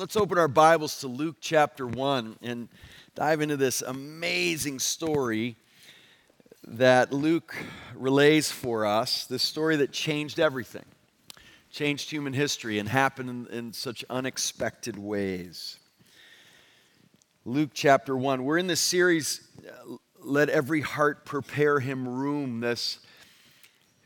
let's open our Bibles to Luke chapter 1 and dive into this amazing story that Luke relays for us. This story that changed everything, changed human history, and happened in, in such unexpected ways. Luke chapter 1. We're in this series, uh, Let Every Heart Prepare Him Room, this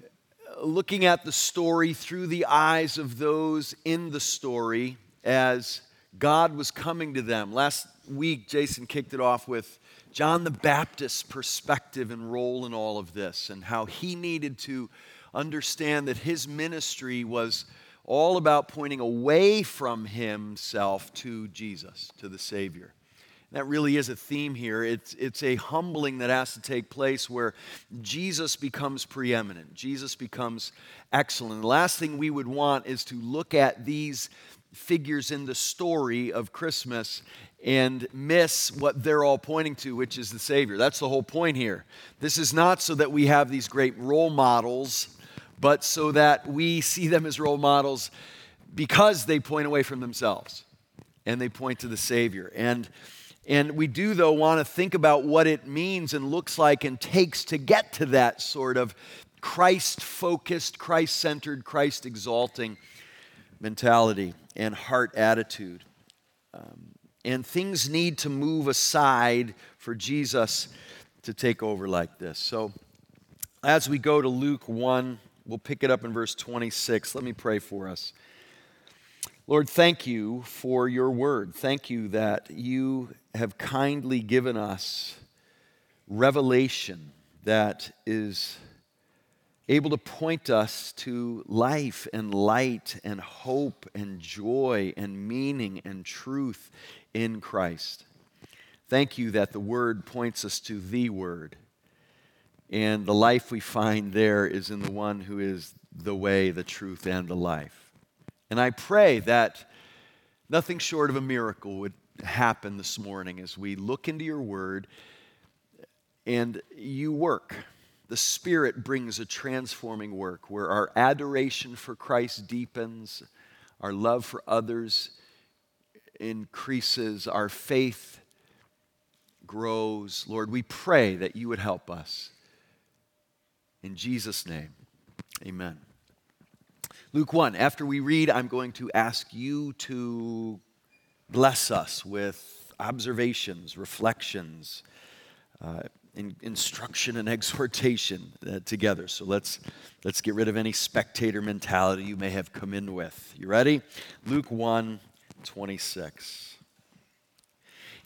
uh, looking at the story through the eyes of those in the story as God was coming to them. Last week, Jason kicked it off with John the Baptist's perspective and role in all of this, and how he needed to understand that his ministry was all about pointing away from himself to Jesus, to the Savior. And That really is a theme here. It's, it's a humbling that has to take place where Jesus becomes preeminent, Jesus becomes excellent. The last thing we would want is to look at these figures in the story of Christmas and miss what they're all pointing to, which is the Savior. That's the whole point here. This is not so that we have these great role models, but so that we see them as role models because they point away from themselves and they point to the Savior. And and we do, though, want to think about what it means and looks like and takes to get to that sort of Christ focused, Christ centered, Christ exalting mentality and heart attitude. Um, and things need to move aside for Jesus to take over like this. So, as we go to Luke 1, we'll pick it up in verse 26. Let me pray for us. Lord, thank you for your word. Thank you that you have kindly given us revelation that is able to point us to life and light and hope and joy and meaning and truth in Christ. Thank you that the Word points us to the Word. And the life we find there is in the one who is the way, the truth, and the life. And I pray that nothing short of a miracle would happen this morning as we look into your Word and you work the Spirit brings a transforming work where our adoration for Christ deepens, our love for others increases, our faith grows. Lord, we pray that you would help us. In Jesus' name, amen. Luke 1, after we read, I'm going to ask you to bless us with observations, reflections. Uh, in, instruction and exhortation uh, together. So let's, let's get rid of any spectator mentality you may have come in with. You ready? Luke 1 26.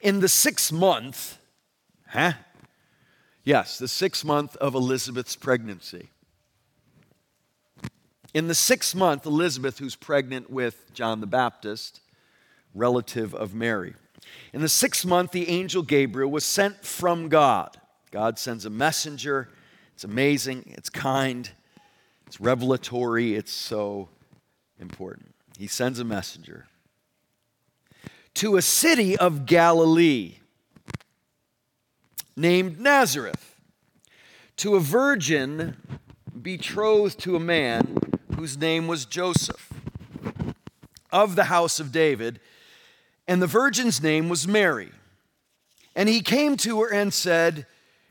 In the sixth month, huh? Yes, the sixth month of Elizabeth's pregnancy. In the sixth month, Elizabeth, who's pregnant with John the Baptist, relative of Mary. In the sixth month, the angel Gabriel was sent from God God sends a messenger. It's amazing, it's kind, it's revelatory, it's so important. He sends a messenger to a city of Galilee named Nazareth, to a virgin betrothed to a man whose name was Joseph, of the house of David, and the virgin's name was Mary. And he came to her and said,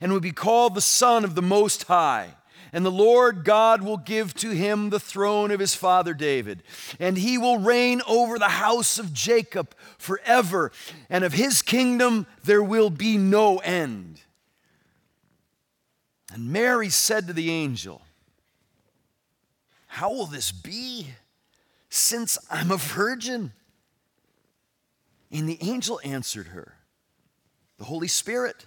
and will be called the Son of the Most High. And the Lord God will give to him the throne of his father David. And he will reign over the house of Jacob forever. And of his kingdom there will be no end. And Mary said to the angel, How will this be, since I'm a virgin? And the angel answered her, The Holy Spirit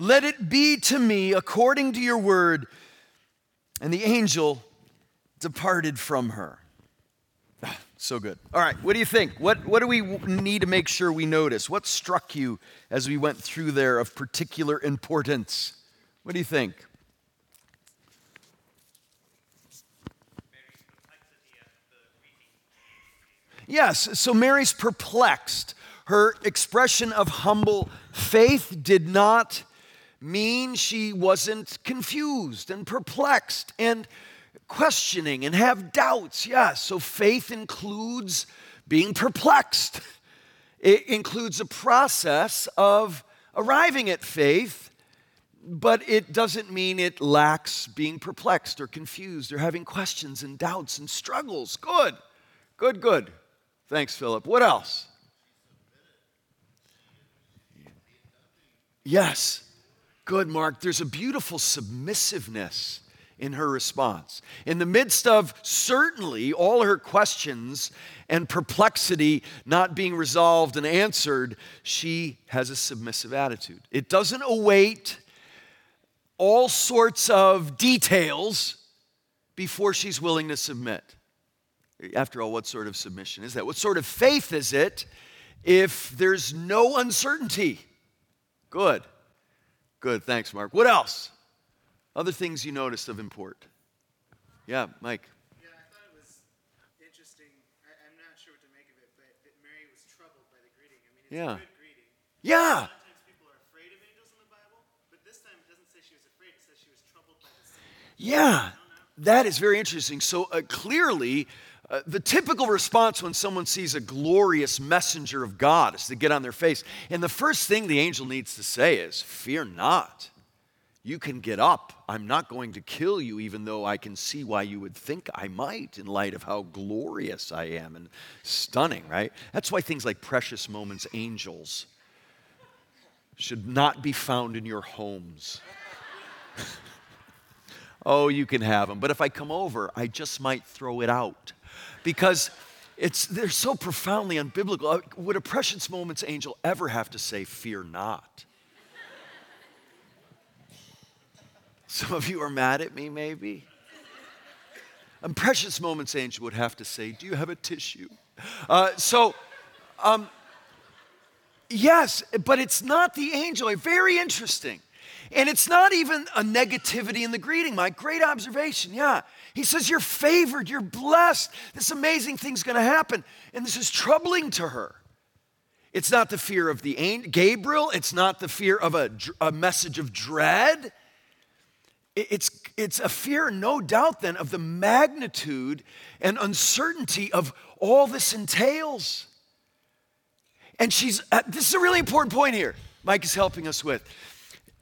Let it be to me according to your word. And the angel departed from her. Ah, so good. All right, what do you think? What, what do we need to make sure we notice? What struck you as we went through there of particular importance? What do you think? Yes, so Mary's perplexed. Her expression of humble faith did not mean she wasn't confused and perplexed and questioning and have doubts. Yes, so faith includes being perplexed, it includes a process of arriving at faith, but it doesn't mean it lacks being perplexed or confused or having questions and doubts and struggles. Good, good, good. Thanks, Philip. What else? Yes. Good, Mark. There's a beautiful submissiveness in her response. In the midst of certainly all her questions and perplexity not being resolved and answered, she has a submissive attitude. It doesn't await all sorts of details before she's willing to submit. After all, what sort of submission is that? What sort of faith is it if there's no uncertainty? Good. Good. Thanks, Mark. What else? Other things you noticed of import? Yeah, Mike. Yeah, I thought it was interesting. I, am not sure what to make of it, but Mary was troubled by the greeting. I mean, it's yeah. a good greeting. Yeah. Sometimes people are afraid of angels in the Bible, but this time it doesn't say she was afraid. It says she was troubled by the sound. Yeah, that is very interesting. So uh, clearly, uh, the typical response when someone sees a glorious messenger of God is to get on their face. And the first thing the angel needs to say is, Fear not. You can get up. I'm not going to kill you, even though I can see why you would think I might in light of how glorious I am and stunning, right? That's why things like precious moments, angels, should not be found in your homes. oh, you can have them. But if I come over, I just might throw it out because it's, they're so profoundly unbiblical. Uh, would a precious moments angel ever have to say, Fear not? Some of you are mad at me, maybe. A precious moments angel would have to say, Do you have a tissue? Uh, so, um, yes, but it's not the angel. Very interesting. And it's not even a negativity in the greeting, Mike. Great observation, yeah. He says, You're favored, you're blessed. This amazing thing's gonna happen. And this is troubling to her. It's not the fear of the angel, Gabriel, it's not the fear of a, a message of dread. It's, it's a fear, no doubt, then, of the magnitude and uncertainty of all this entails. And she's, uh, this is a really important point here, Mike is helping us with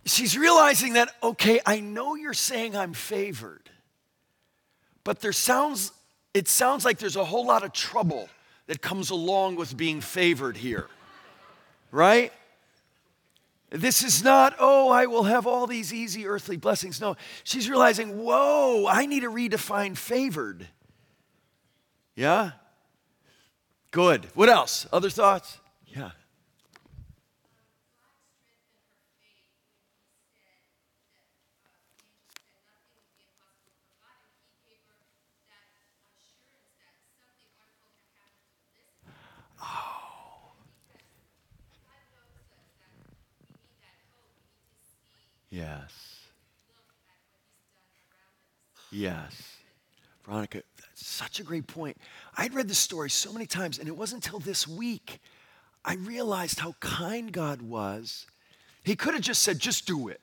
she's realizing that, okay, I know you're saying I'm favored, but there sounds, it sounds like there's a whole lot of trouble that comes along with being favored here, right? This is not, oh, I will have all these easy earthly blessings. No, she's realizing, whoa, I need to redefine favored. Yeah? Good. What else? Other thoughts? Yeah. Yes. Yes. Veronica, that's such a great point. I'd read this story so many times, and it wasn't until this week I realized how kind God was. He could have just said, just do it.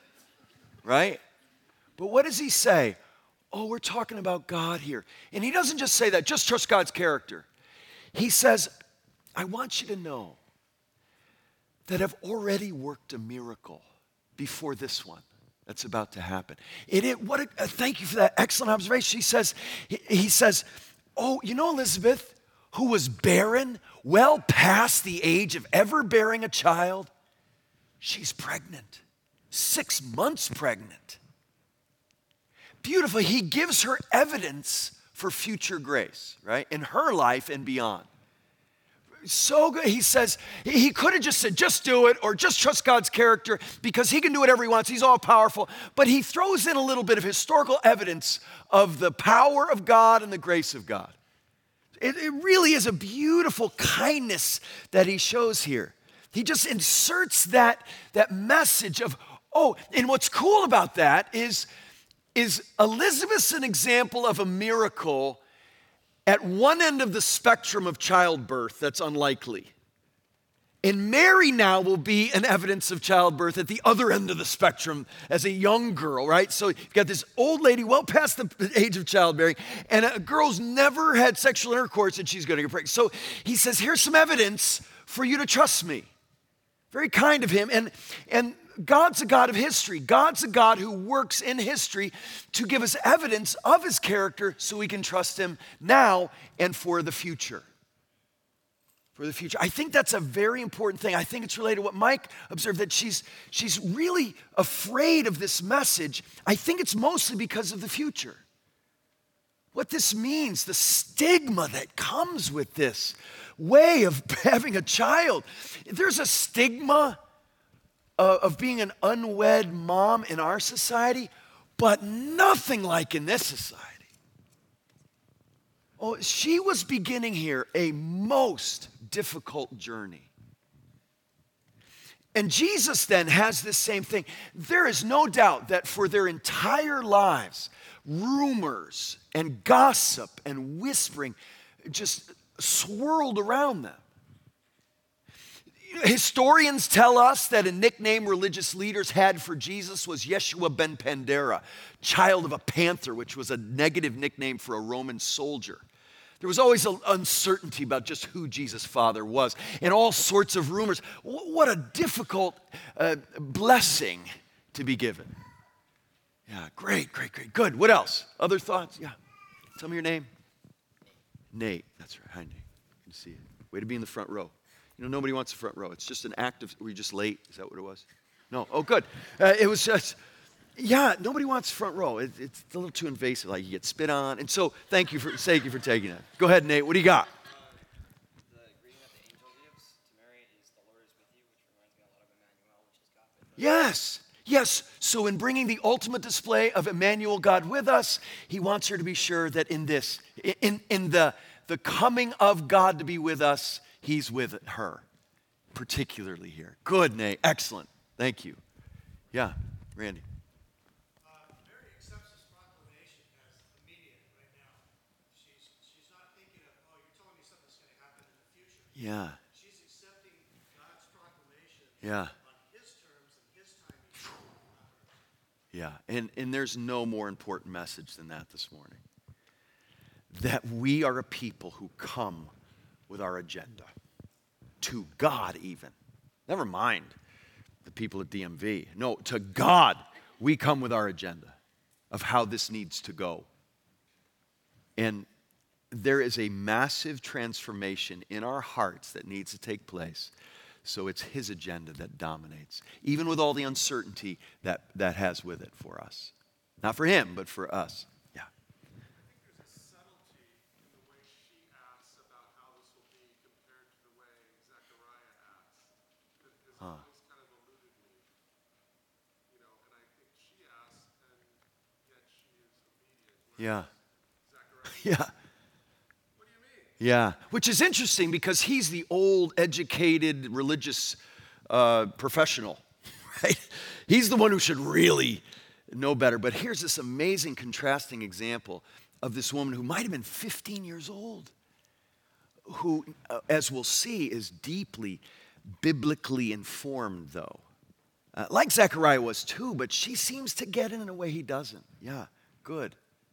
right? But what does he say? Oh, we're talking about God here. And he doesn't just say that, just trust God's character. He says, I want you to know that I've already worked a miracle before this one that's about to happen. It, it what a, uh, thank you for that excellent observation. He says, he, he says, oh, you know, Elizabeth, who was barren, well past the age of ever bearing a child, she's pregnant, six months pregnant. Beautiful. he gives her evidence for future grace, right? In her life and beyond. So good. He says, he could have just said, just do it, or just trust God's character because he can do whatever he wants. He's all powerful. But he throws in a little bit of historical evidence of the power of God and the grace of God. It, it really is a beautiful kindness that he shows here. He just inserts that, that message of, oh, and what's cool about that is is Elizabeth's an example of a miracle at one end of the spectrum of childbirth that's unlikely. And Mary now will be an evidence of childbirth at the other end of the spectrum as a young girl, right? So you've got this old lady well past the age of childbearing, and a girl's never had sexual intercourse and she's going to get pregnant. So he says, Here's some evidence for you to trust me. Very kind of him. And, and God's a God of history. God's a God who works in history to give us evidence of his character so we can trust him now and for the future. For the future. I think that's a very important thing. I think it's related to what Mike observed that she's, she's really afraid of this message. I think it's mostly because of the future. What this means, the stigma that comes with this way of having a child. There's a stigma Uh, of being an unwed mom in our society, but nothing like in this society. Oh, she was beginning here a most difficult journey. And Jesus then has this same thing. There is no doubt that for their entire lives, rumors and gossip and whispering just swirled around them. Historians tell us that a nickname religious leaders had for Jesus was Yeshua ben Pandera, child of a panther, which was a negative nickname for a Roman soldier. There was always an uncertainty about just who Jesus' father was, and all sorts of rumors. What a difficult uh, blessing to be given. Yeah, great, great, great. Good. What else? Other thoughts? Yeah. Tell me your name. Nate. That's right. Hi, Nate. Good to see you. Way to be in the front row. You know, nobody wants the front row. It's just an act of, were you just late? Is that what it was? No. Oh, good. Uh, it was just, yeah, nobody wants front row. It, it's a little too invasive. Like you get spit on. And so thank you for, thank you for taking it. Go ahead, Nate. What do you got? Yes. Yes. So, in bringing the ultimate display of Emmanuel, God with us, he wants her to be sure that in this, in, in the, the coming of God to be with us, He's with her, particularly here. Good, Nate. Excellent. Thank you. Yeah, Randy. Uh. Yeah. She's accepting God's proclamation Yeah. on his terms and his timing. Yeah. And, and there's no more important message than that this morning. That we are a people who come with our agenda to God, even. Never mind the people at DMV. No, to God, we come with our agenda of how this needs to go. And there is a massive transformation in our hearts that needs to take place. So it's His agenda that dominates, even with all the uncertainty that that has with it for us. Not for Him, but for us. Yeah. there's a subtlety in the way she asks about how this will be compared to the way Zechariah asks that has always kind of eluded me. You know, and I think she asks, and yet she is obedient. Yeah. Yeah. Yeah, which is interesting because he's the old, educated, religious uh, professional, right? He's the one who should really know better. But here's this amazing contrasting example of this woman who might have been 15 years old, who, uh, as we'll see, is deeply biblically informed, though. Uh, like Zechariah was too, but she seems to get it in a way he doesn't. Yeah, good,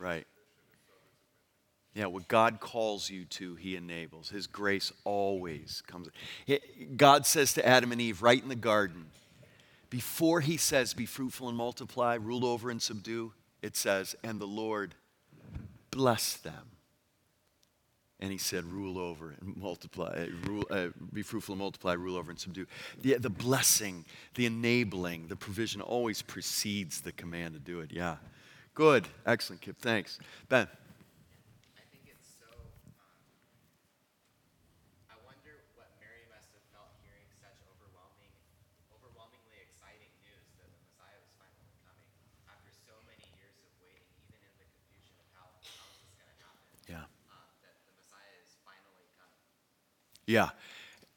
right. Yeah, what God calls you to, He enables. His grace always comes. God says to Adam and Eve right in the garden, before He says, Be fruitful and multiply, rule over and subdue, it says, And the Lord blessed them. And he said, rule over and multiply, rule, uh, be fruitful and multiply, rule over and subdue. The, the blessing, the enabling, the provision always precedes the command to do it. Yeah. Good. Excellent, Kip. Thanks. Ben. I think it's so. Um, I wonder what Mary must have felt hearing such overwhelming, overwhelmingly exciting news that the Messiah was finally coming after so many years of waiting, even in the confusion of how how is this going to happen. Yeah.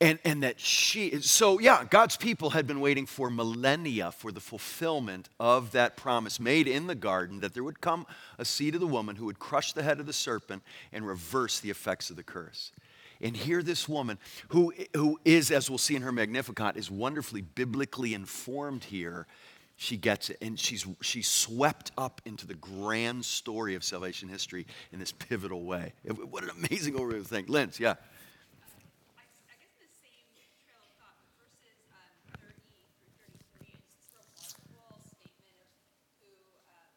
And, and that she, so yeah, God's people had been waiting for millennia for the fulfillment of that promise made in the garden that there would come a seed of the woman who would crush the head of the serpent and reverse the effects of the curse. And here, this woman, who, who is, as we'll see in her Magnificat, is wonderfully biblically informed here. She gets it, and she's, she's swept up into the grand story of salvation history in this pivotal way. What an amazing overview thing. Linz, yeah. I, I guess the same trail of thought, but verses um, 30 through 33, it's this remarkable statement of who, um,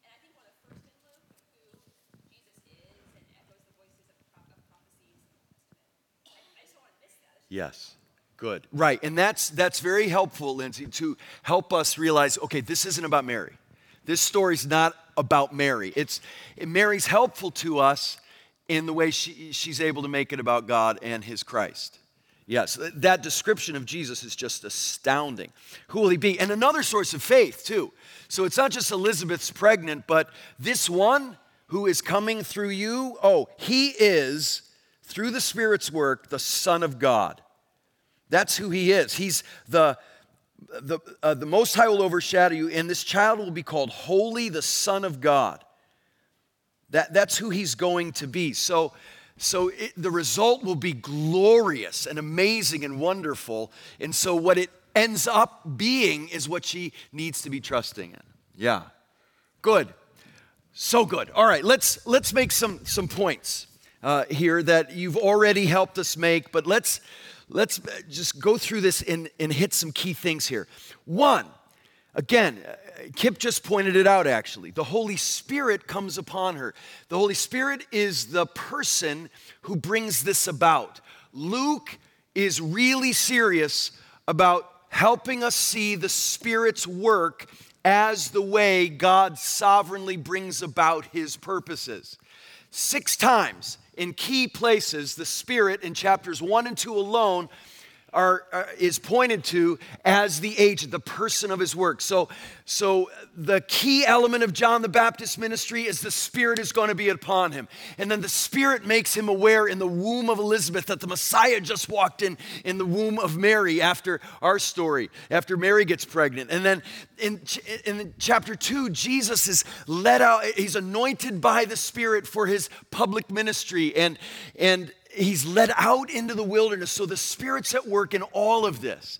and I think one of the first in Luke, of who Jesus is, and echoes the voices of, pro- of prophecies in the Old Testament. I, I just don't want to miss that. It's Yes. Good. Right. And that's that's very helpful, Lindsay, to help us realize, okay, this isn't about Mary. This story's not about Mary. It's Mary's helpful to us in the way she, she's able to make it about God and his Christ. Yes, that description of Jesus is just astounding. Who will he be? And another source of faith, too. So it's not just Elizabeth's pregnant, but this one who is coming through you, oh, he is, through the Spirit's work, the Son of God. That's who he is. He's the, the, uh, the Most High will overshadow you, and this child will be called Holy, the Son of God. That, that's who he's going to be. So, so it, the result will be glorious and amazing and wonderful. And so, what it ends up being is what she needs to be trusting in. Yeah. Good. So good. All right, let's, let's make some, some points uh, here that you've already helped us make, but let's, let's just go through this and, and hit some key things here. One, again, Kip just pointed it out actually. The Holy Spirit comes upon her. The Holy Spirit is the person who brings this about. Luke is really serious about helping us see the Spirit's work as the way God sovereignly brings about his purposes. Six times in key places, the Spirit in chapters one and two alone are, are- is pointed to as the agent, the person of his work. So, so the key element of John the Baptist ministry is the Spirit is going to be upon him. And then the Spirit makes him aware in the womb of Elizabeth that the Messiah just walked in in the womb of Mary after our story, after Mary gets pregnant. And then in, in chapter two, Jesus is led out, he's anointed by the Spirit for his public ministry. And, and he's led out into the wilderness. So the Spirit's at work in all of this.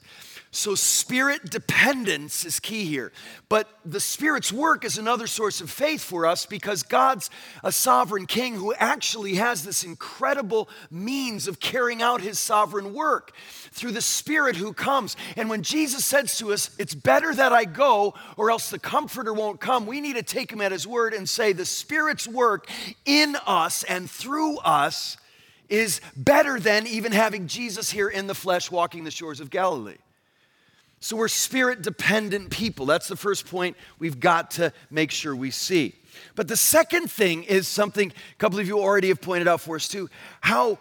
So, spirit dependence is key here. But the Spirit's work is another source of faith for us because God's a sovereign king who actually has this incredible means of carrying out his sovereign work through the Spirit who comes. And when Jesus says to us, It's better that I go or else the Comforter won't come, we need to take him at his word and say, The Spirit's work in us and through us is better than even having Jesus here in the flesh walking the shores of Galilee. So we're spirit dependent people. That's the first point we've got to make sure we see. But the second thing is something a couple of you already have pointed out for us too how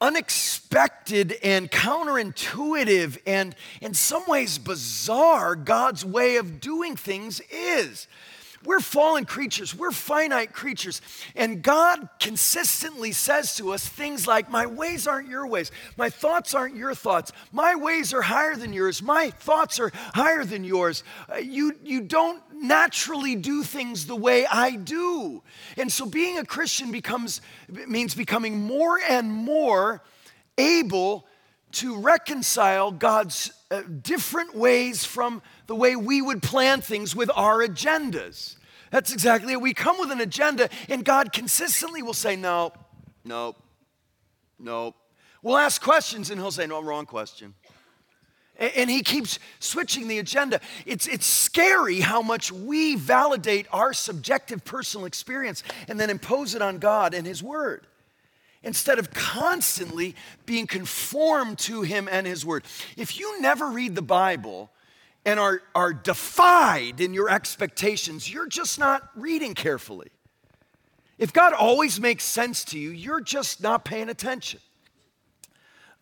unexpected and counterintuitive and in some ways bizarre God's way of doing things is. We're fallen creatures, we're finite creatures, and God consistently says to us things like, My ways aren't your ways, my thoughts aren't your thoughts, my ways are higher than yours, my thoughts are higher than yours. Uh, you, you don't naturally do things the way I do. And so being a Christian becomes means becoming more and more able to reconcile God's uh, different ways from the way we would plan things with our agendas. That's exactly it. We come with an agenda, and God consistently will say, No, no, no. We'll ask questions, and He'll say, No, wrong question. A- And he keeps switching the agenda. It's, it's scary how much we validate our subjective personal experience and then impose it on God and His Word instead of constantly being conformed to Him and His Word. If you never read the Bible and are, are defied in your expectations, you're just not reading carefully. If God always makes sense to you, you're just not paying attention.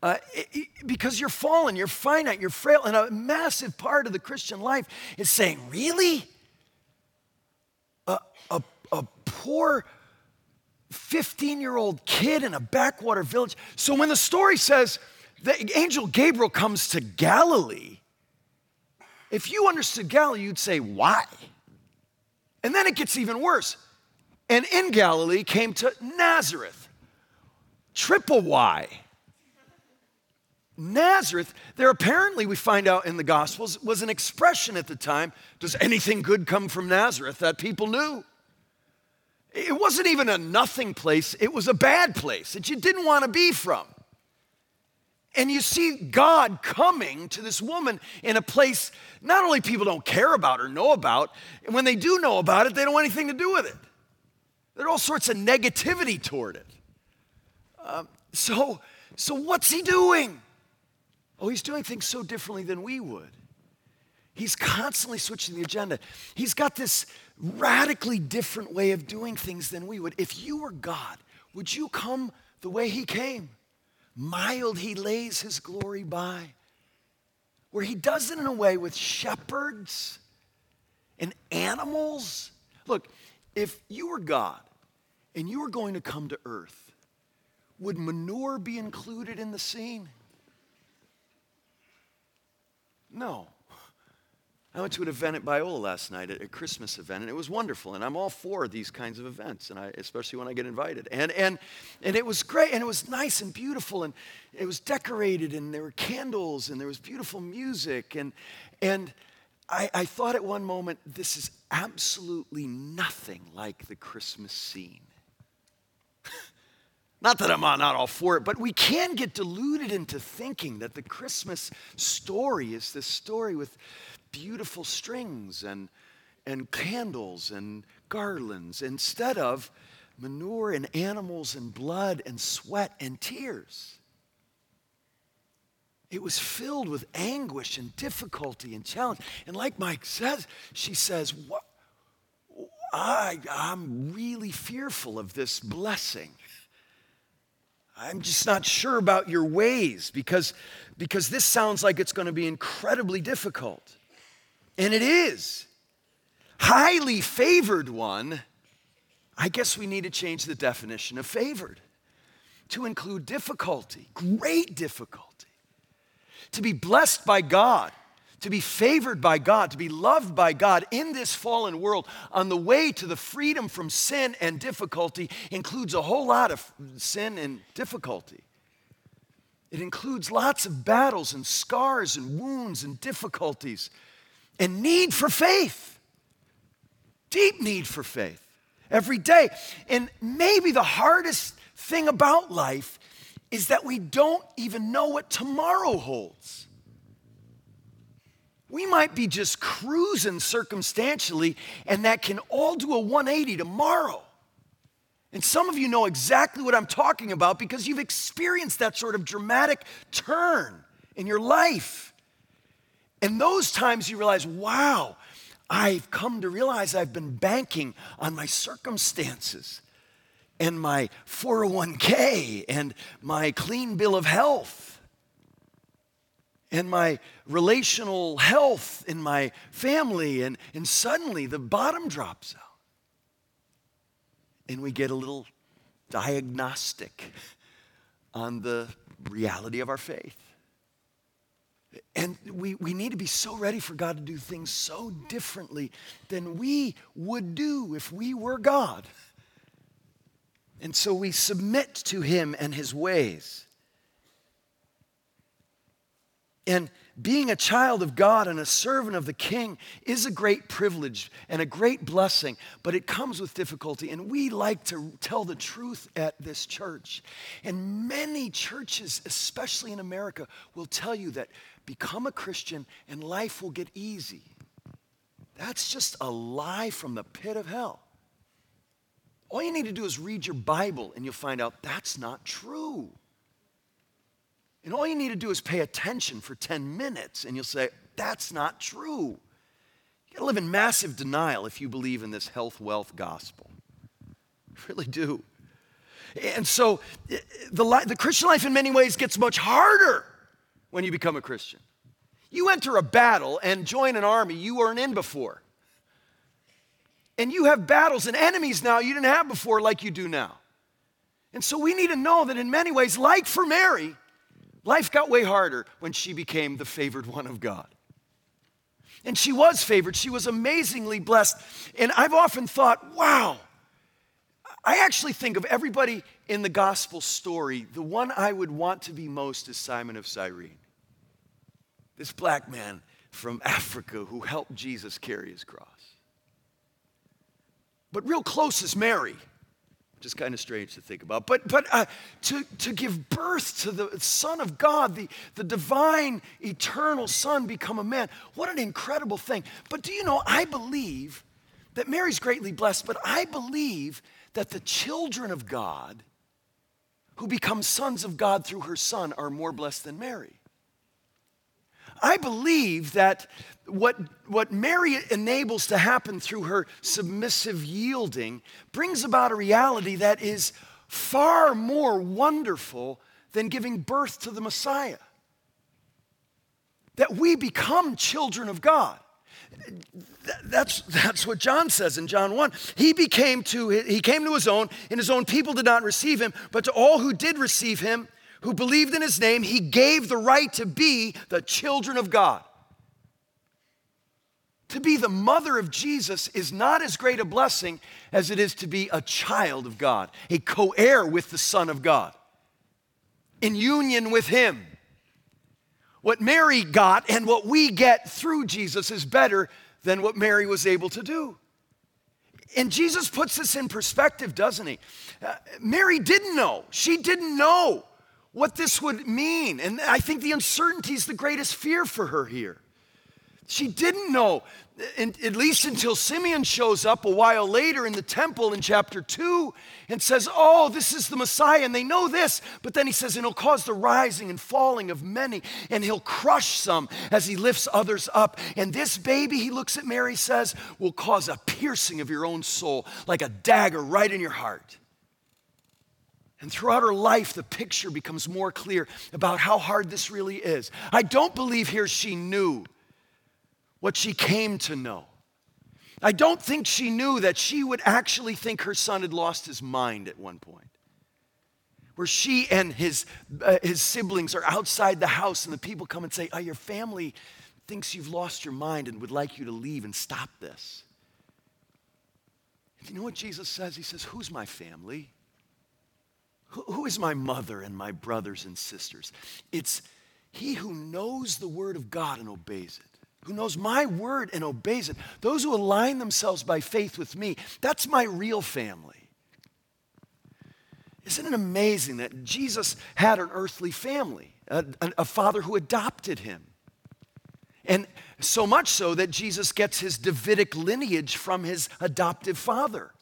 Uh, it- it- because you're fallen, you're finite, you're frail, and a massive part of the Christian life is saying, Really? A, a, a poor 15 year old kid in a backwater village. So when the story says the angel Gabriel comes to Galilee, if you understood Galilee, you'd say, Why? And then it gets even worse. And in Galilee came to Nazareth. Triple Y. Nazareth, there apparently, we find out in the Gospels, was an expression at the time does anything good come from Nazareth that people knew? It wasn't even a nothing place, it was a bad place that you didn't want to be from. And you see God coming to this woman in a place not only people don't care about or know about, and when they do know about it, they don't want anything to do with it. There's all sorts of negativity toward it. Um, so, so what's he doing? Oh, he's doing things so differently than we would. He's constantly switching the agenda. He's got this radically different way of doing things than we would. If you were God, would you come the way he came? Mild, he lays his glory by. Where he does it in a way with shepherds and animals. Look, if you were God and you were going to come to earth, would manure be included in the scene? No. I went to an event at Biola last night, a Christmas event, and it was wonderful. And I'm all for these kinds of events, and I, especially when I get invited. And, and, and it was great, and it was nice and beautiful, and it was decorated, and there were candles, and there was beautiful music. And, and I, I thought at one moment, this is absolutely nothing like the Christmas scene. Not that I'm not all for it, but we can get deluded into thinking that the Christmas story is this story with beautiful strings and, and candles and garlands instead of manure and animals and blood and sweat and tears. It was filled with anguish and difficulty and challenge. And like Mike says, she says, what? I, I'm really fearful of this blessing. I'm just not sure about your ways because, because this sounds like it's going to be incredibly difficult. And it is. Highly favored one, I guess we need to change the definition of favored to include difficulty, great difficulty. To be blessed by God, to be favored by God, to be loved by God in this fallen world on the way to the freedom from sin and difficulty includes a whole lot of sin and difficulty. It includes lots of battles and scars and wounds and difficulties and need for faith. Deep need for faith every day. And maybe the hardest thing about life is that we don't even know what tomorrow holds. We might be just cruising circumstantially, and that can all do a 180 tomorrow. And some of you know exactly what I'm talking about because you've experienced that sort of dramatic turn in your life. And those times you realize, wow, I've come to realize I've been banking on my circumstances and my 401k and my clean bill of health and my relational health in my family. And, and suddenly the bottom drops out. And we get a little diagnostic on the reality of our faith. And we, we need to be so ready for God to do things so differently than we would do if we were God. And so we submit to Him and His ways. And being a child of God and a servant of the king is a great privilege and a great blessing, but it comes with difficulty. And we like to tell the truth at this church. And many churches, especially in America, will tell you that become a Christian and life will get easy. That's just a lie from the pit of hell. All you need to do is read your Bible and you'll find out that's not true. And all you need to do is pay attention for 10 minutes and you'll say, that's not true. You gotta live in massive denial if you believe in this health wealth gospel. You really do. And so eh, the, li- the Christian life in many ways gets much harder when you become a Christian. You enter a battle and join an army you weren't in before. And you have battles and enemies now you didn't have before like you do now. And so we need to know that in many ways, like for Mary, Life got way harder when she became the favored one of God. And she was favored, she was amazingly blessed. And I've often thought, wow, I actually think of everybody in the gospel story, the one I would want to be most is Simon of Cyrene. This black man from Africa who helped Jesus carry his cross. But real close is Mary which is kind of strange to think about. But, but uh, to, to give birth to the Son of God, the, the divine, eternal Son, become a man, what an incredible thing. But do you know, I believe that Mary's greatly blessed, but I believe that the children of God who become sons of God through her Son are more blessed than Mary. I believe that what, what Mary enables to happen through her submissive yielding brings about a reality that is far more wonderful than giving birth to the Messiah. That we become children of God. That's, that's what John says in John 1. He became to he came to his own, and his own people did not receive him, but to all who did receive him, who believed in his name, he gave the right to be the children of God. To be the mother of Jesus is not as great a blessing as it is to be a child of God, a co heir with the Son of God, in union with Him. What Mary got and what we get through Jesus is better than what Mary was able to do. And Jesus puts this in perspective, doesn't he? Uh, Mary didn't know. She didn't know what this would mean. And I think the uncertainty is the greatest fear for her here. She didn't know, at least until Simeon shows up a while later in the temple in chapter 2 and says, Oh, this is the Messiah. And they know this. But then he says, And he'll cause the rising and falling of many, and he'll crush some as he lifts others up. And this baby, he looks at Mary, says, will cause a piercing of your own soul, like a dagger right in your heart. And throughout her life, the picture becomes more clear about how hard this really is. I don't believe here she knew what she came to know. I don't think she knew that she would actually think her son had lost his mind at one point. Where she and his, uh, his siblings are outside the house, and the people come and say, Oh, your family thinks you've lost your mind and would like you to leave and stop this. And you know what Jesus says? He says, Who's my family? Who is my mother and my brothers and sisters? It's he who knows the word of God and obeys it, who knows my word and obeys it. Those who align themselves by faith with me, that's my real family. Isn't it amazing that Jesus had an earthly family, a, a, father who adopted him? And so much so that Jesus gets his Davidic lineage from his adoptive father.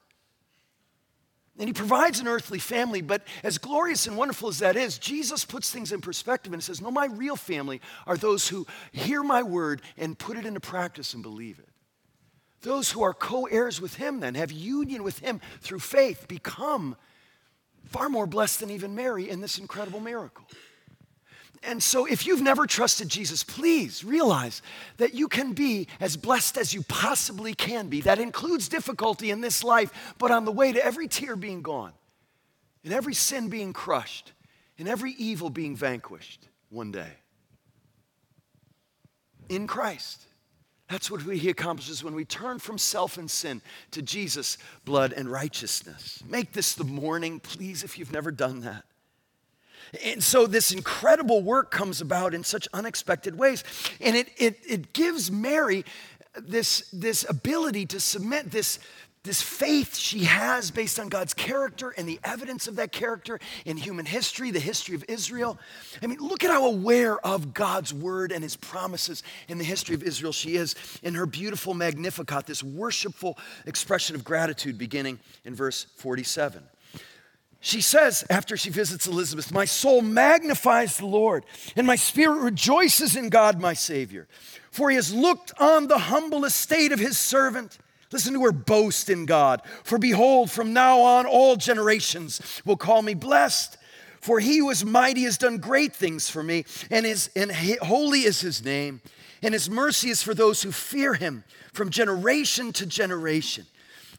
And he provides an earthly family, but as glorious and wonderful as that is, Jesus puts things in perspective and says, No, my real family are those who hear my word and put it into practice and believe it. Those who are co heirs with him, then, have union with him through faith, become far more blessed than even Mary in this incredible miracle. And so, if you've never trusted Jesus, please realize that you can be as blessed as you possibly can be. That includes difficulty in this life, but on the way to every tear being gone, and every sin being crushed, and every evil being vanquished one day. In Christ. That's what He accomplishes when we turn from self and sin to Jesus' blood and righteousness. Make this the morning, please, if you've never done that And so this incredible work comes about in such unexpected ways. And it, it, it gives Mary this, this ability to submit this, this faith she has based on God's character and the evidence of that character in human history, the history of Israel. I mean, look at how aware of God's word and his promises in the history of Israel she is in her beautiful Magnificat, this worshipful expression of gratitude beginning in verse 47. She says, after she visits Elizabeth, My soul magnifies the Lord, and my spirit rejoices in God my Savior. For he has looked on the humble estate of his servant. Listen to her boast in God. For behold, from now on, all generations will call me blessed. For he who is mighty has done great things for me, and, his, and holy is his name. And his mercy is for those who fear him from generation to generation.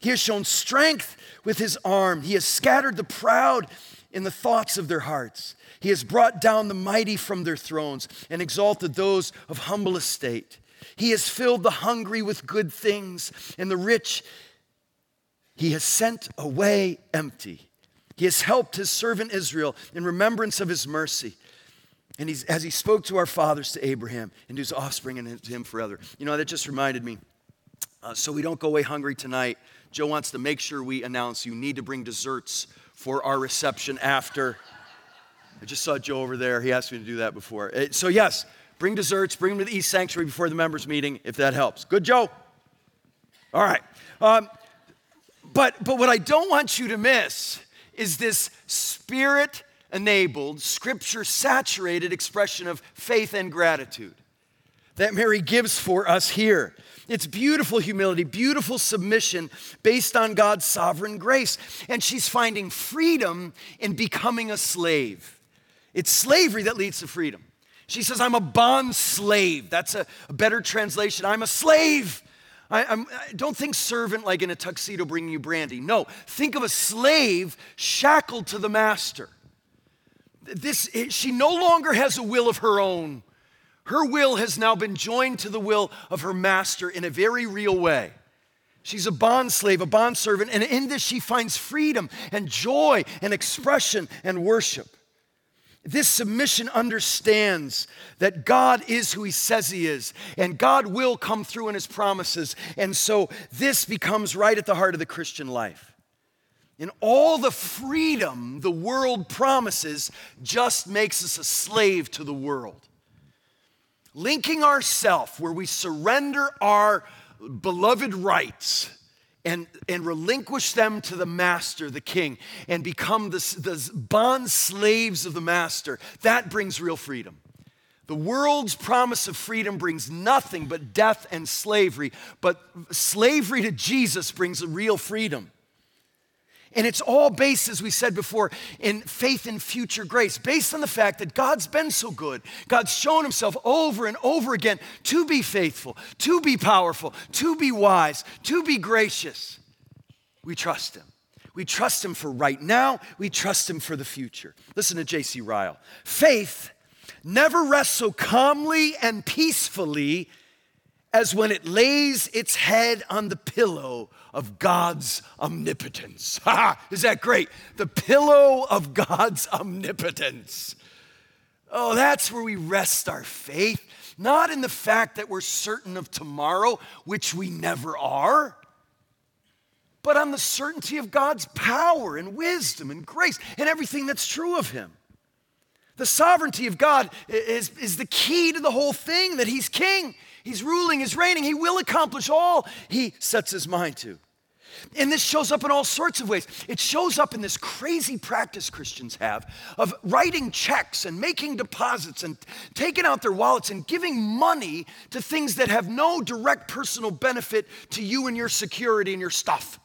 He has shown strength with his arm. He has scattered the proud in the thoughts of their hearts. He has brought down the mighty from their thrones and exalted those of humble estate. He has filled the hungry with good things, and the rich he has sent away empty. He has helped his servant Israel in remembrance of his mercy. And he's, as he spoke to our fathers, to Abraham, and to his offspring, and to him forever. You know, that just reminded me. Uh, so we don't go away hungry tonight. Joe wants to make sure we announce you need to bring desserts for our reception after. I just saw Joe over there. He asked me to do that before. Uh, So, yes, bring desserts, bring them to the East Sanctuary before the members' meeting if that helps. Good, Joe? All right. Um, but, but what I don't want you to miss is this spirit enabled, scripture saturated expression of faith and gratitude that Mary gives for us here. It's beautiful humility, beautiful submission based on God's sovereign grace. And she's finding freedom in becoming a slave. It's slavery that leads to freedom. She says, I'm a bond slave. That's a, a better translation. I'm a slave. I, I'm, I don't think servant like in a tuxedo bringing you brandy. No, think of a slave shackled to the master. This, she no longer has a will of her own. Her will has now been joined to the will of her master in a very real way. She's a bond slave, a bond servant, and in this she finds freedom and joy and expression and worship. This submission understands that God is who He says He is, and God will come through in His promises. And so this becomes right at the heart of the Christian life. And all the freedom the world promises just makes us a slave to the world. Linking ourself where we surrender our beloved rights and, and relinquish them to the master, the king, and become the, the bond slaves of the master, that brings real freedom. The world's promise of freedom brings nothing but death and slavery, but slavery to Jesus brings real freedom. And it's all based, as we said before, in faith in future grace, based on the fact that God's been so good. God's shown himself over and over again to be faithful, to be powerful, to be wise, to be gracious. We trust him. We trust him for right now, we trust him for the future. Listen to J.C. Ryle. Faith never rests so calmly and peacefully as when it lays its head on the pillow of God's omnipotence. Is that great? The pillow of God's omnipotence. Oh, that's where we rest our faith, not in the fact that we're certain of tomorrow, which we never are, but on the certainty of God's power and wisdom and grace and everything that's true of Him. The sovereignty of God is, is the key to the whole thing that He's king. He's ruling, He's reigning, He will accomplish all He sets His mind to. And this shows up in all sorts of ways. It shows up in this crazy practice Christians have of writing checks and making deposits and taking out their wallets and giving money to things that have no direct personal benefit to you and your security and your stuff.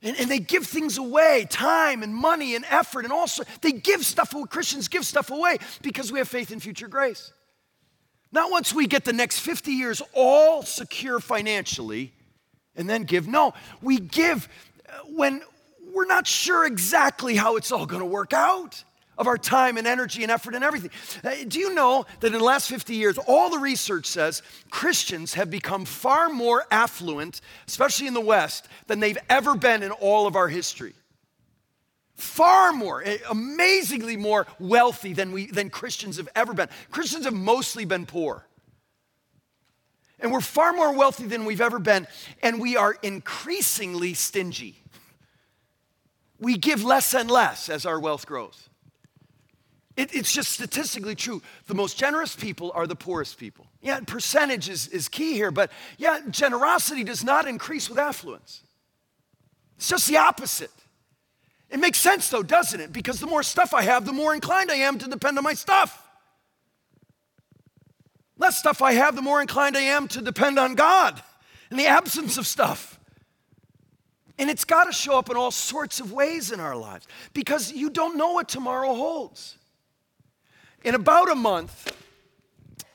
And, and they give things away time and money and effort and also they give stuff away. Christians give stuff away because we have faith in future grace. Not once we get the next 50 years all secure financially and then give. No, we give uh, when we're not sure exactly how it's all going to work out of our time and energy and effort and everything. Uh, do you know that in the last 50 years, all the research says Christians have become far more affluent, especially in the West, than they've ever been in all of our history? Far more, eh, amazingly more wealthy than, we, than Christians have ever been. Christians have mostly been poor. And we're far more wealthy than we've ever been, and we are increasingly stingy. We give less and less as our wealth grows. It, it's just statistically true. The most generous people are the poorest people. Yeah, percentage is, is key here, but yeah, generosity does not increase with affluence. It's just the opposite. It makes sense though, doesn't it? Because the more stuff I have, the more inclined I am to depend on my stuff. Less stuff I have, the more inclined I am to depend on God in the absence of stuff. And it's got to show up in all sorts of ways in our lives because you don't know what tomorrow holds. In about a month,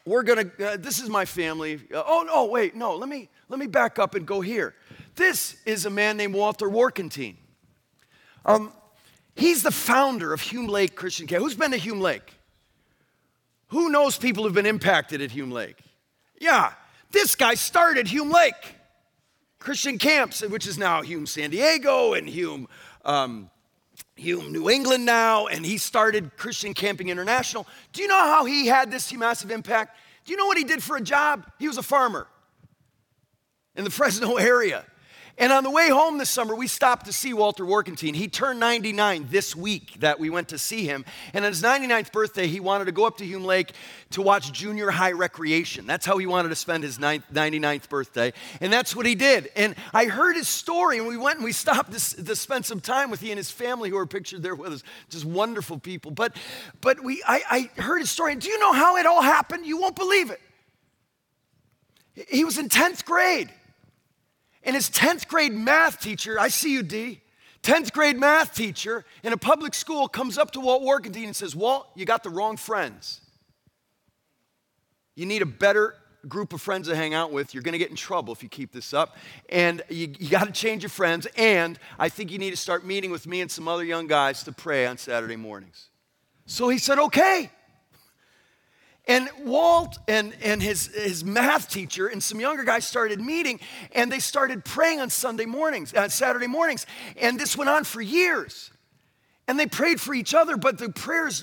we're gonna. Uh, this is my family. Uh, oh no, wait, no. Let me let me back up and go here. This is a man named Walter Warkentin. Um, he's the founder of Hume Lake Christian Camp. Who's been to Hume Lake? Who knows people who've been impacted at Hume Lake? Yeah, this guy started Hume Lake Christian Camps, which is now Hume San Diego and Hume, um, Hume New England now, and he started Christian Camping International. Do you know how he had this massive impact? Do you know what he did for a job? He was a farmer in the Fresno area. And on the way home this summer, we stopped to see Walter Warkentin. He turned 99 this week that we went to see him. And on his 99th birthday, he wanted to go up to Hume Lake to watch junior high recreation. That's how he wanted to spend his 99th birthday. And that's what he did. And I heard his story, and we went and we stopped to, to spend some time with he and his family who are pictured there with us. Just wonderful people. But, but we, I, I heard his story. And do you know how it all happened? You won't believe it. He was in 10th grade. And his 10th grade math teacher, I see you, D, 10th grade math teacher in a public school comes up to Walt Warkentin and says, Walt, you got the wrong friends. You need a better group of friends to hang out with. You're going to get in trouble if you keep this up. And you, you got to change your friends. And I think you need to start meeting with me and some other young guys to pray on Saturday mornings. So he said, okay. And Walt and, and his, his math teacher and some younger guys started meeting and they started praying on Sunday mornings, uh, Saturday mornings. And this went on for years. And they prayed for each other, but the prayers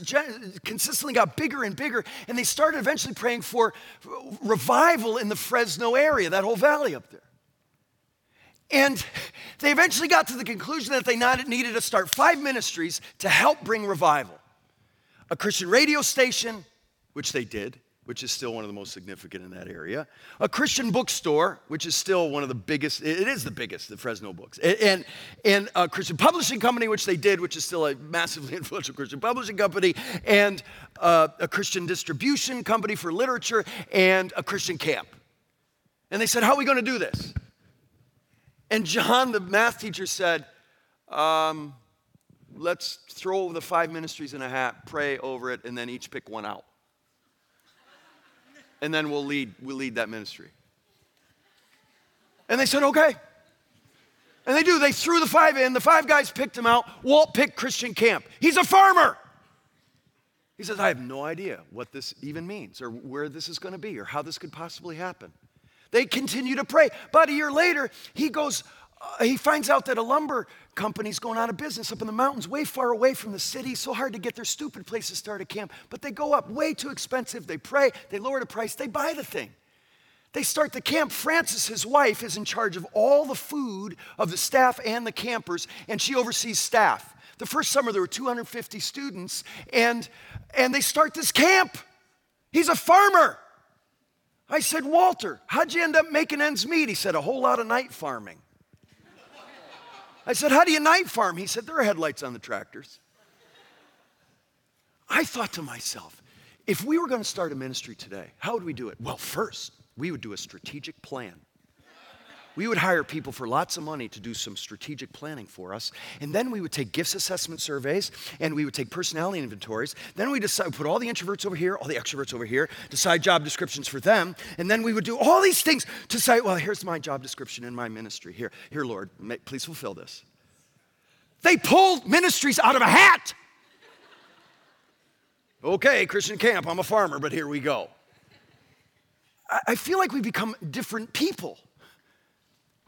consistently got bigger and bigger. And they started eventually praying for revival in the Fresno area, that whole valley up there. And they eventually got to the conclusion that they needed to start five ministries to help bring revival a Christian radio station, which they did, which is still one of the most significant in that area. A Christian bookstore, which is still one of the biggest, it is the biggest, the Fresno Books. And, and a Christian publishing company, which they did, which is still a massively influential Christian publishing company, and uh, a Christian distribution company for literature, and a Christian camp. And they said, How are we going to do this? And John, the math teacher, said, um, Let's throw the five ministries in a hat, pray over it, and then each pick one out and then we'll lead, we'll lead that ministry. And they said, okay. And they do. They threw the five in. The five guys picked him out. Walt picked Christian Camp. He's a farmer. He says, I have no idea what this even means or where this is going to be or how this could possibly happen. They continue to pray. About a year later, he goes, uh, he finds out that a lumber company's going out of business up in the mountains, way far away from the city. So hard to get their stupid place to start a camp. But they go up, way too expensive. They pray, they lower the price, they buy the thing. They start the camp. Frances, his wife, is in charge of all the food of the staff and the campers, and she oversees staff. The first summer, there were 250 students, and, and they start this camp. He's a farmer. I said, Walter, how'd you end up making ends meet? He said, a whole lot of night farming. I said, How do you night farm? He said, There are headlights on the tractors. I thought to myself, if we were going to start a ministry today, how would we do it? Well, first, we would do a strategic plan. We would hire people for lots of money to do some strategic planning for us. And then we would take gifts assessment surveys and we would take personality inventories. Then we decide, put all the introverts over here, all the extroverts over here, decide job descriptions for them. And then we would do all these things to say, well, here's my job description in my ministry. Here, here, Lord, may, please fulfill this. They pulled ministries out of a hat. Okay, Christian camp, I'm a farmer, but here we go. I, I feel like we become different people.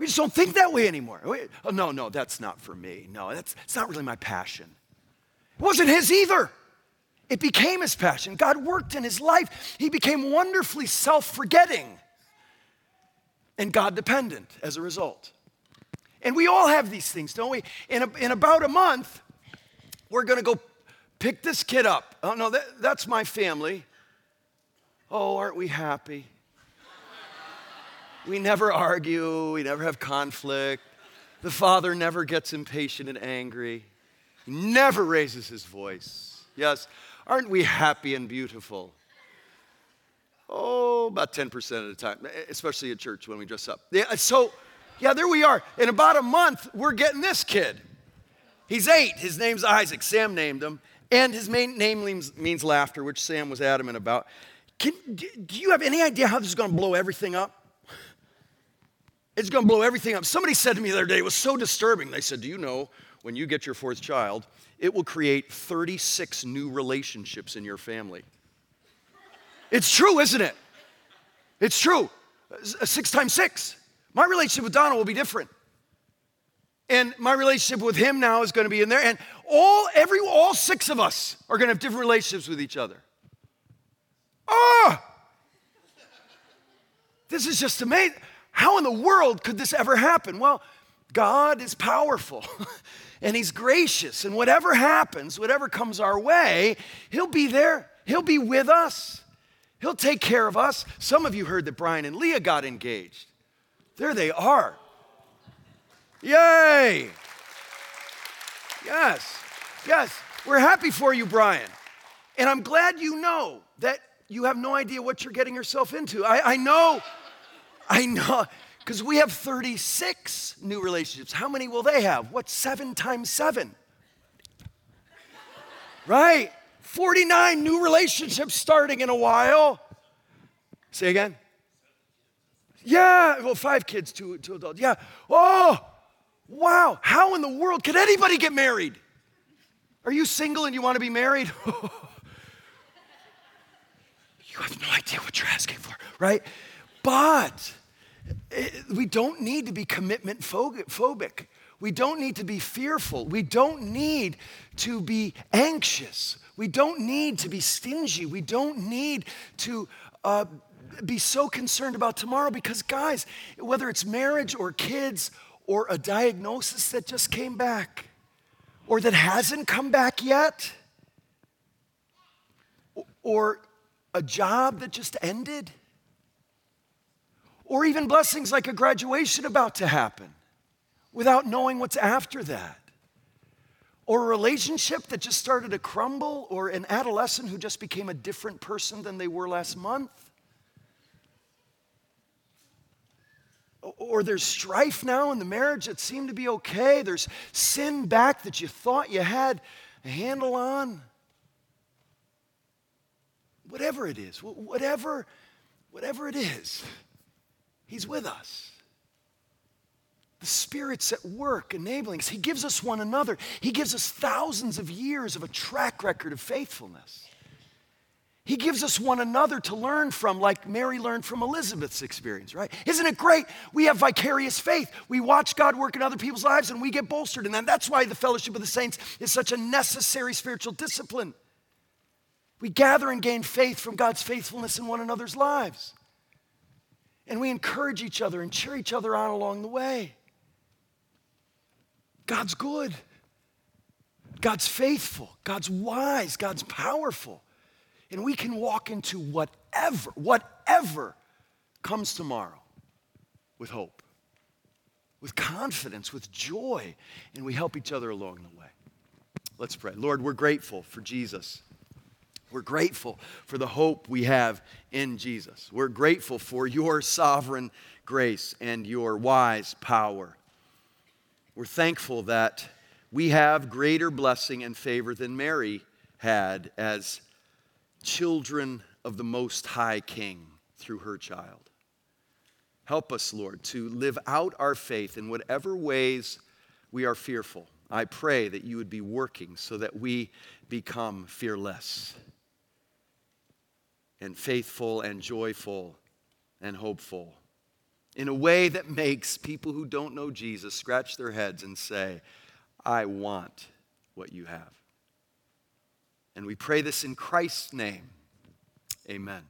We just don't think that way anymore. oh, no, no, that's not for me. No, that's, that's not really my passion. It wasn't his either. It became his passion. God worked in his life. He became wonderfully self forgetting and God dependent as a result. And we all have these things, don't we? In, a, in about a month, we're going to go pick this kid up. Oh, no, that, that's my family. Oh, aren't we happy? We never argue, we never have conflict. The father never gets impatient and angry, he never raises his voice. Yes, aren't we happy and beautiful? Oh, about 10% of the time, especially at church when we dress up. Yeah, uh, so, yeah, there we are. In about a month, we're getting this kid. He's eight. His name's Isaac. Sam named him. And his main name means, means laughter, which Sam was adamant about. Can, do you have any idea how this is going to blow everything up? It's going to blow everything up. Somebody said to me the other day, it was so disturbing. They said, Do you know when you get your fourth child, it will create 36 new relationships in your family? It's true, isn't it? It's true. Uh, six times six. My relationship with Donna will be different. And my relationship with him now is going to be in there. And all, every, all six of us are going to have different relationships with each other. Oh! This is just amazing. How in the world could this ever happen? Well, God is powerful and He's gracious. And whatever happens, whatever comes our way, He'll be there. He'll be with us. He'll take care of us. Some of you heard that Brian and Leah got engaged. There they are. Yay! Yes, yes. We're happy for you, Brian. And I'm glad you know that you have no idea what you're getting yourself into. I, I know, I know, because we have 36 new relationships. How many will they have? What's seven times seven? Right? 49 new relationships starting in a while. Say again? Yeah, well, five kids, two, two adults. Yeah. Oh, wow. How in the world could anybody get married? Are you single and you want to be married? you have no idea what you're asking for, right? But eh, we don't need to be commitment phobic. We don't need to be fearful. We don't need to be anxious. We don't need to be stingy. We don't need to uh, be so concerned about tomorrow because, guys, whether it's marriage or kids or a diagnosis that just came back or that hasn't come back yet or a job that just ended or even blessings like a graduation about to happen without knowing what's after that or a relationship that just started to crumble, or an adolescent who just became a different person than they were last month. Or there's strife now in the marriage that seemed to be okay. There's sin back that you thought you had a handle on. Whatever it is, whatever, whatever it is, He's with us. The Spirit's at work enabling us. He gives us one another. He gives us thousands of years of a track record of faithfulness. He gives us one another to learn from, like Mary learned from Elizabeth's experience, right? Isn't it great? We have vicarious faith. We watch God work in other people's lives and we get bolstered that. That's why the fellowship of the saints is such a necessary spiritual discipline. We gather and gain faith from God's faithfulness in one another's lives. And we encourage each other and cheer each other on along the way. God's good. God's faithful. God's wise. God's powerful. And we can walk into whatever, whatever comes tomorrow with hope, with confidence, with joy, and we help each other along the way. Let's pray. Lord, we're grateful for Jesus. We're grateful for the hope we have in Jesus. We're grateful for your sovereign grace and your wise power. We're thankful that we have greater blessing and favor than Mary had as children of the Most High King through her child. Help us, Lord, to live out our faith in whatever ways we are fearful. I pray that you would be working so that we become fearless and faithful and joyful and hopeful in a way that makes people who don't know Jesus scratch their heads and say, I want what you have. And we pray this in Christ's name. Amen.